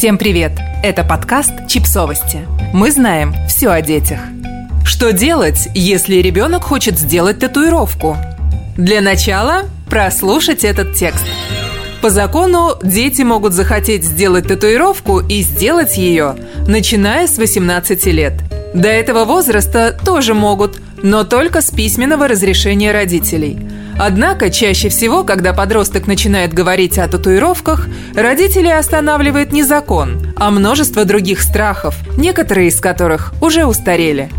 Всем привет! Это подкаст «Чипсовости». Мы знаем все о детях. Что делать, если ребенок хочет сделать татуировку? Для начала прослушать этот текст. По закону дети могут захотеть сделать татуировку и сделать ее, начиная с 18 лет. До этого возраста тоже могут, но только с письменного разрешения родителей – Однако, чаще всего, когда подросток начинает говорить о татуировках, родители останавливает не закон, а множество других страхов, некоторые из которых уже устарели.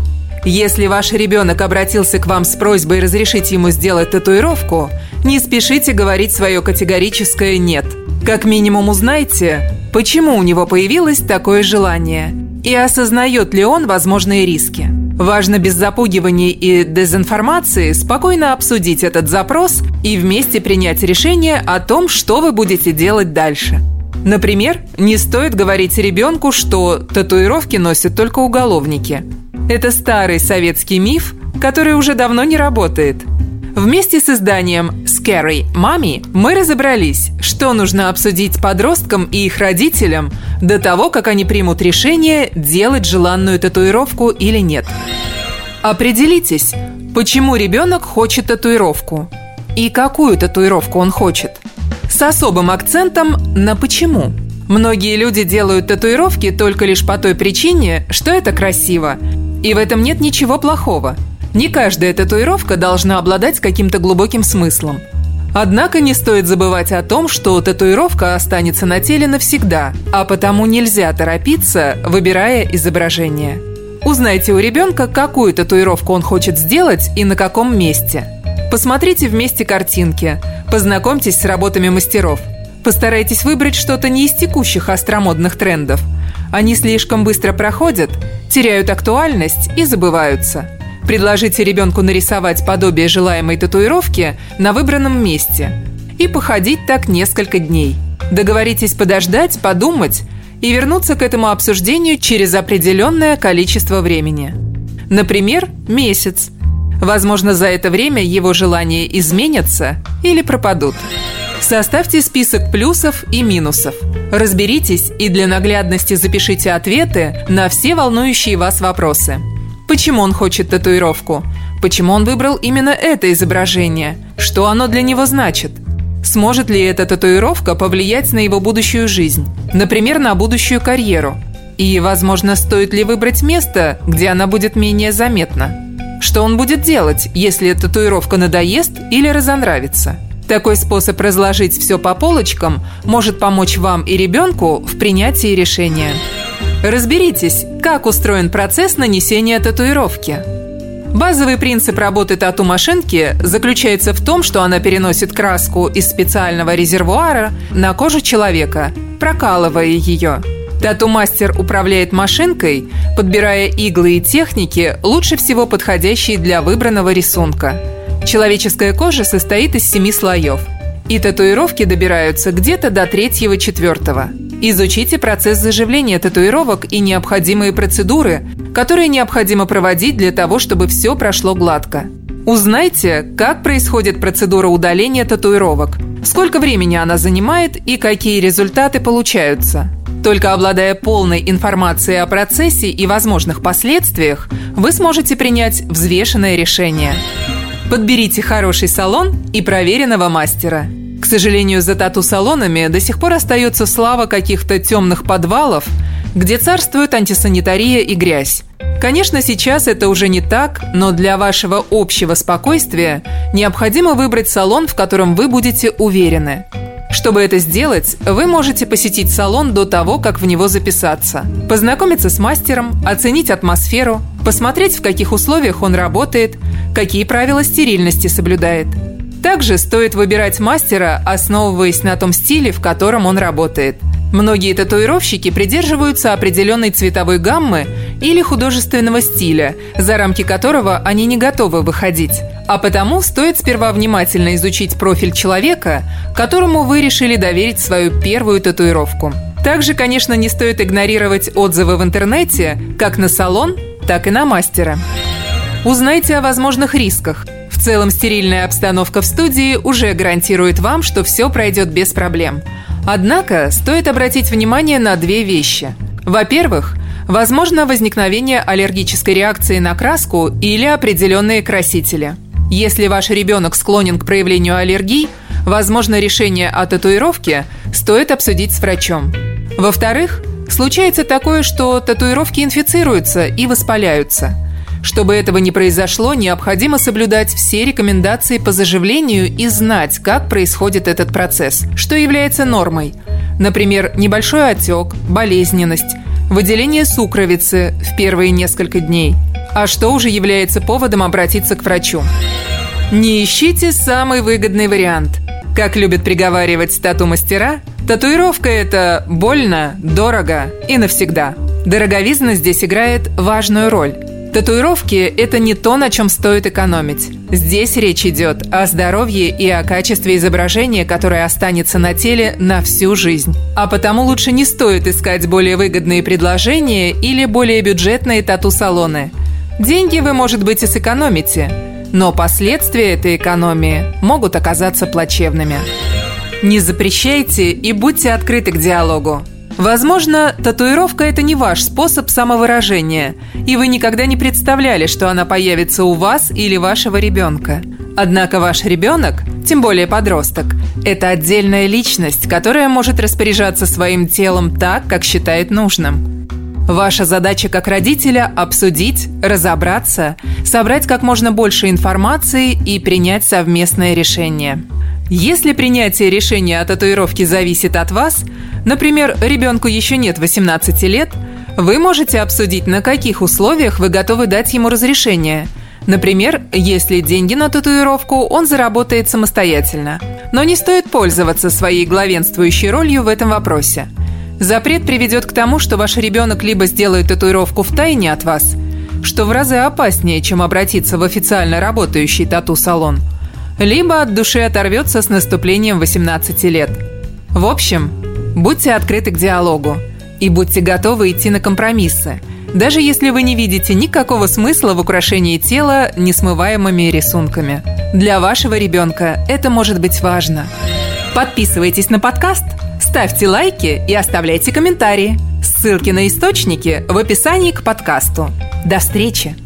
Если ваш ребенок обратился к вам с просьбой разрешить ему сделать татуировку, не спешите говорить свое категорическое «нет». Как минимум узнайте, почему у него появилось такое желание и осознает ли он возможные риски. Важно без запугиваний и дезинформации спокойно обсудить этот запрос и вместе принять решение о том, что вы будете делать дальше. Например, не стоит говорить ребенку, что татуировки носят только уголовники. Это старый советский миф, который уже давно не работает – Вместе с изданием Scary Mommy мы разобрались, что нужно обсудить подросткам и их родителям до того, как они примут решение делать желанную татуировку или нет. Определитесь, почему ребенок хочет татуировку и какую татуировку он хочет. С особым акцентом на «почему». Многие люди делают татуировки только лишь по той причине, что это красиво. И в этом нет ничего плохого – не каждая татуировка должна обладать каким-то глубоким смыслом. Однако не стоит забывать о том, что татуировка останется на теле навсегда, а потому нельзя торопиться, выбирая изображение. Узнайте у ребенка, какую татуировку он хочет сделать и на каком месте. Посмотрите вместе картинки, познакомьтесь с работами мастеров. Постарайтесь выбрать что-то не из текущих остромодных трендов. Они слишком быстро проходят, теряют актуальность и забываются – Предложите ребенку нарисовать подобие желаемой татуировки на выбранном месте и походить так несколько дней. Договоритесь подождать, подумать и вернуться к этому обсуждению через определенное количество времени. Например, месяц. Возможно, за это время его желания изменятся или пропадут. Составьте список плюсов и минусов. Разберитесь и для наглядности запишите ответы на все волнующие вас вопросы – Почему он хочет татуировку? Почему он выбрал именно это изображение? Что оно для него значит? Сможет ли эта татуировка повлиять на его будущую жизнь? Например, на будущую карьеру? И, возможно, стоит ли выбрать место, где она будет менее заметна? Что он будет делать, если татуировка надоест или разонравится? Такой способ разложить все по полочкам может помочь вам и ребенку в принятии решения. Разберитесь, как устроен процесс нанесения татуировки. Базовый принцип работы тату-машинки заключается в том, что она переносит краску из специального резервуара на кожу человека, прокалывая ее. Тату-мастер управляет машинкой, подбирая иглы и техники, лучше всего подходящие для выбранного рисунка. Человеческая кожа состоит из семи слоев, и татуировки добираются где-то до третьего-четвертого. Изучите процесс заживления татуировок и необходимые процедуры, которые необходимо проводить для того, чтобы все прошло гладко. Узнайте, как происходит процедура удаления татуировок, сколько времени она занимает и какие результаты получаются. Только обладая полной информацией о процессе и возможных последствиях, вы сможете принять взвешенное решение. Подберите хороший салон и проверенного мастера – сожалению, за тату-салонами до сих пор остается слава каких-то темных подвалов, где царствует антисанитария и грязь. Конечно, сейчас это уже не так, но для вашего общего спокойствия необходимо выбрать салон, в котором вы будете уверены. Чтобы это сделать, вы можете посетить салон до того, как в него записаться, познакомиться с мастером, оценить атмосферу, посмотреть, в каких условиях он работает, какие правила стерильности соблюдает – также стоит выбирать мастера, основываясь на том стиле, в котором он работает. Многие татуировщики придерживаются определенной цветовой гаммы или художественного стиля, за рамки которого они не готовы выходить. А потому стоит сперва внимательно изучить профиль человека, которому вы решили доверить свою первую татуировку. Также, конечно, не стоит игнорировать отзывы в интернете как на салон, так и на мастера. Узнайте о возможных рисках – целом стерильная обстановка в студии уже гарантирует вам, что все пройдет без проблем. Однако стоит обратить внимание на две вещи. Во-первых, возможно возникновение аллергической реакции на краску или определенные красители. Если ваш ребенок склонен к проявлению аллергии, возможно решение о татуировке стоит обсудить с врачом. Во-вторых, случается такое, что татуировки инфицируются и воспаляются. Чтобы этого не произошло, необходимо соблюдать все рекомендации по заживлению и знать, как происходит этот процесс, что является нормой. Например, небольшой отек, болезненность, выделение сукровицы в первые несколько дней. А что уже является поводом обратиться к врачу? Не ищите самый выгодный вариант. Как любят приговаривать тату-мастера, татуировка – это больно, дорого и навсегда. Дороговизна здесь играет важную роль. Татуировки – это не то, на чем стоит экономить. Здесь речь идет о здоровье и о качестве изображения, которое останется на теле на всю жизнь. А потому лучше не стоит искать более выгодные предложения или более бюджетные тату-салоны. Деньги вы, может быть, и сэкономите, но последствия этой экономии могут оказаться плачевными. Не запрещайте и будьте открыты к диалогу. Возможно, татуировка – это не ваш способ самовыражения, и вы никогда не представляли, что она появится у вас или вашего ребенка. Однако ваш ребенок, тем более подросток, это отдельная личность, которая может распоряжаться своим телом так, как считает нужным. Ваша задача как родителя – обсудить, разобраться, собрать как можно больше информации и принять совместное решение. Если принятие решения о татуировке зависит от вас, например, ребенку еще нет 18 лет, вы можете обсудить, на каких условиях вы готовы дать ему разрешение. Например, если деньги на татуировку он заработает самостоятельно. Но не стоит пользоваться своей главенствующей ролью в этом вопросе. Запрет приведет к тому, что ваш ребенок либо сделает татуировку в тайне от вас, что в разы опаснее, чем обратиться в официально работающий тату-салон – либо от души оторвется с наступлением 18 лет. В общем, будьте открыты к диалогу и будьте готовы идти на компромиссы, даже если вы не видите никакого смысла в украшении тела несмываемыми рисунками. Для вашего ребенка это может быть важно. Подписывайтесь на подкаст, ставьте лайки и оставляйте комментарии. Ссылки на источники в описании к подкасту. До встречи!